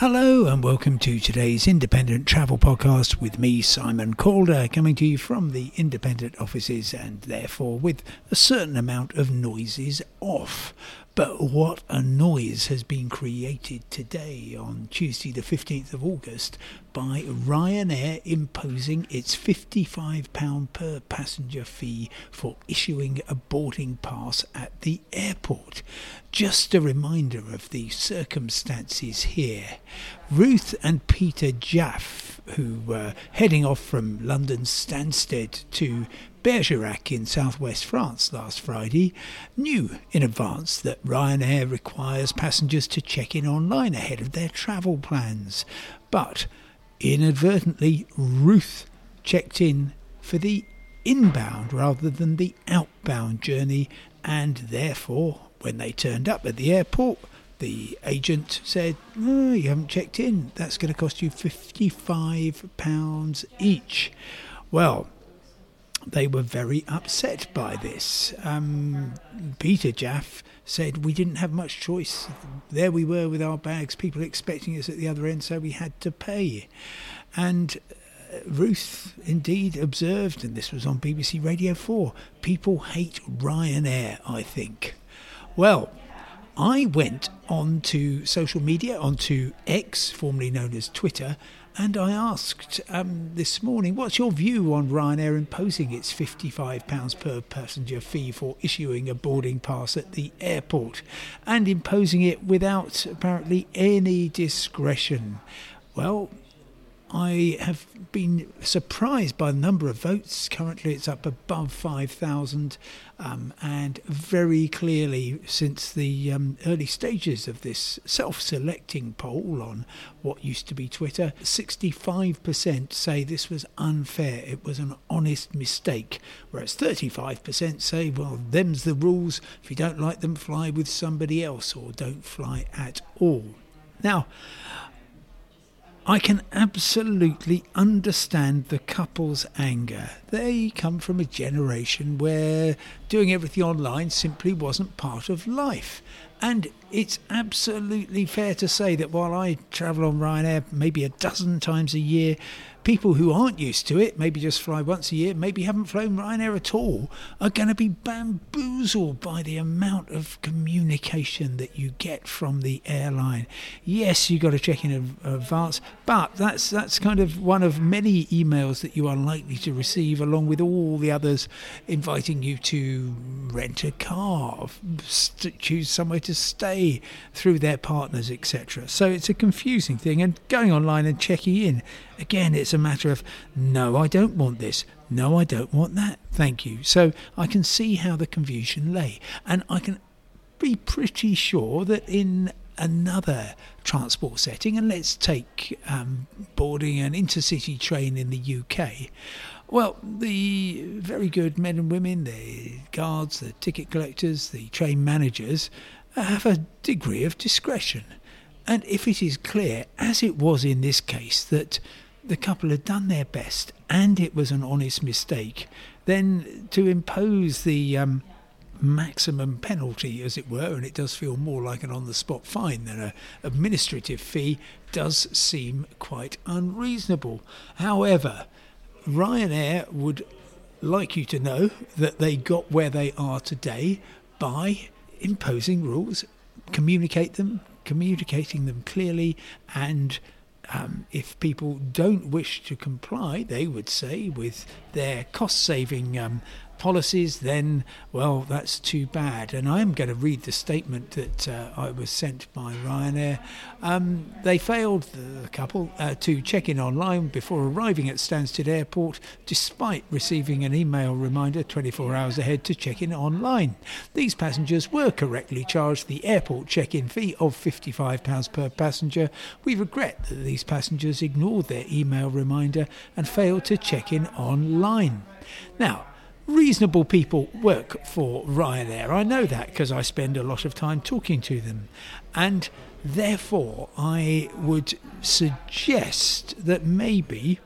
Hello and welcome to today's Independent Travel Podcast with me, Simon Calder, coming to you from the independent offices and therefore with a certain amount of noises off. But what a noise has been created today on Tuesday, the 15th of August, by Ryanair imposing its £55 per passenger fee for issuing a boarding pass at the airport. Just a reminder of the circumstances here. Ruth and Peter Jaffe, who were heading off from London's Stansted to Bergerac in southwest France last Friday knew in advance that Ryanair requires passengers to check in online ahead of their travel plans. But inadvertently, Ruth checked in for the inbound rather than the outbound journey, and therefore, when they turned up at the airport, the agent said, oh, You haven't checked in. That's going to cost you £55 each. Well, they were very upset by this. Um, Peter Jaffe said we didn't have much choice. There we were with our bags, people expecting us at the other end, so we had to pay. And uh, Ruth indeed observed, and this was on BBC Radio 4 people hate Ryanair, I think. Well, I went onto social media, onto X, formerly known as Twitter, and I asked um, this morning, what's your view on Ryanair imposing its £55 per passenger fee for issuing a boarding pass at the airport and imposing it without apparently any discretion? Well, I have been surprised by the number of votes. Currently, it's up above 5,000, um, and very clearly, since the um, early stages of this self selecting poll on what used to be Twitter, 65% say this was unfair, it was an honest mistake, whereas 35% say, well, them's the rules. If you don't like them, fly with somebody else or don't fly at all. Now, I can absolutely understand the couple's anger. They come from a generation where doing everything online simply wasn't part of life. And it's absolutely fair to say that while I travel on Ryanair maybe a dozen times a year, people who aren't used to it, maybe just fly once a year, maybe haven't flown Ryanair at all, are going to be bamboozled by the amount of communication that you get from the airline. Yes, you've got to check in advance, but that's that's kind of one of many emails that you are likely to receive, along with all the others inviting you to rent a car, choose somewhere to stay through their partners, etc. So it's a confusing thing, and going online and checking in Again, it's a matter of no, I don't want this. No, I don't want that. Thank you. So I can see how the confusion lay. And I can be pretty sure that in another transport setting, and let's take um, boarding an intercity train in the UK. Well, the very good men and women, the guards, the ticket collectors, the train managers, have a degree of discretion. And if it is clear, as it was in this case, that the couple had done their best and it was an honest mistake, then to impose the um, maximum penalty, as it were, and it does feel more like an on the spot fine than an administrative fee, does seem quite unreasonable. However, Ryanair would like you to know that they got where they are today by imposing rules, communicate them, communicating them clearly, and um, if people don't wish to comply, they would say, with their cost saving um, policies, then, well, that's too bad. And I am going to read the statement that uh, I was sent by Ryanair. Um, they failed, the couple, uh, to check in online before arriving at Stansted Airport, despite receiving an email reminder 24 hours ahead to check in online. These passengers were correctly charged the airport check in fee of £55 per passenger. We regret that these passengers ignored their email reminder and failed to check in online. Now, reasonable people work for Ryanair. I know that because I spend a lot of time talking to them. And therefore, I would suggest that maybe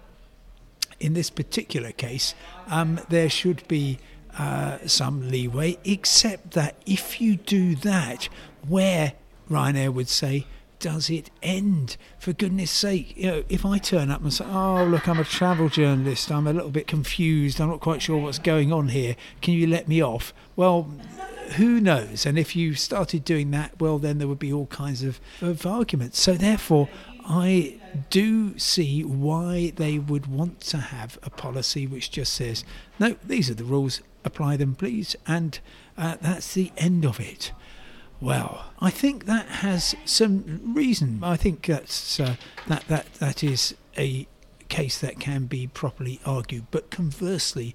in this particular case, um, there should be uh, some leeway, except that if you do that, where Ryanair would say, does it end? For goodness sake, you know, if I turn up and say, "Oh, look, I'm a travel journalist. I'm a little bit confused. I'm not quite sure what's going on here. Can you let me off?" Well, who knows? And if you started doing that, well, then there would be all kinds of, of arguments. So therefore, I do see why they would want to have a policy which just says, "No, these are the rules. Apply them, please," and uh, that's the end of it. Well, I think that has some reason. I think that's uh, that that that is a case that can be properly argued. But conversely,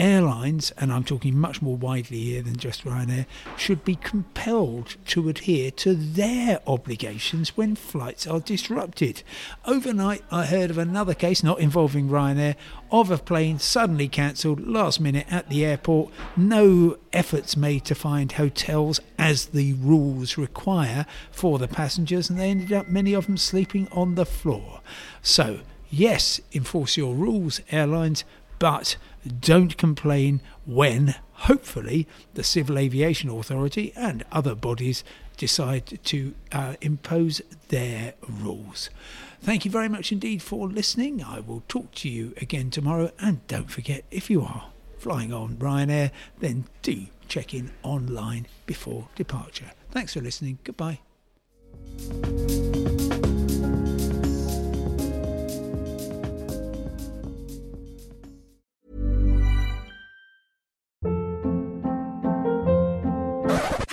airlines, and I'm talking much more widely here than just Ryanair, should be compelled to adhere to their obligations when flights are disrupted. Overnight, I heard of another case, not involving Ryanair, of a plane suddenly cancelled last minute at the airport. No efforts made to find hotels as the rules require for the passengers, and they ended up, many of them, sleeping on the floor. So, yes, enforce your rules, airlines, but don't complain when, hopefully, the Civil Aviation Authority and other bodies decide to uh, impose their rules. Thank you very much indeed for listening. I will talk to you again tomorrow. And don't forget, if you are flying on Ryanair, then do check in online before departure. Thanks for listening. Goodbye.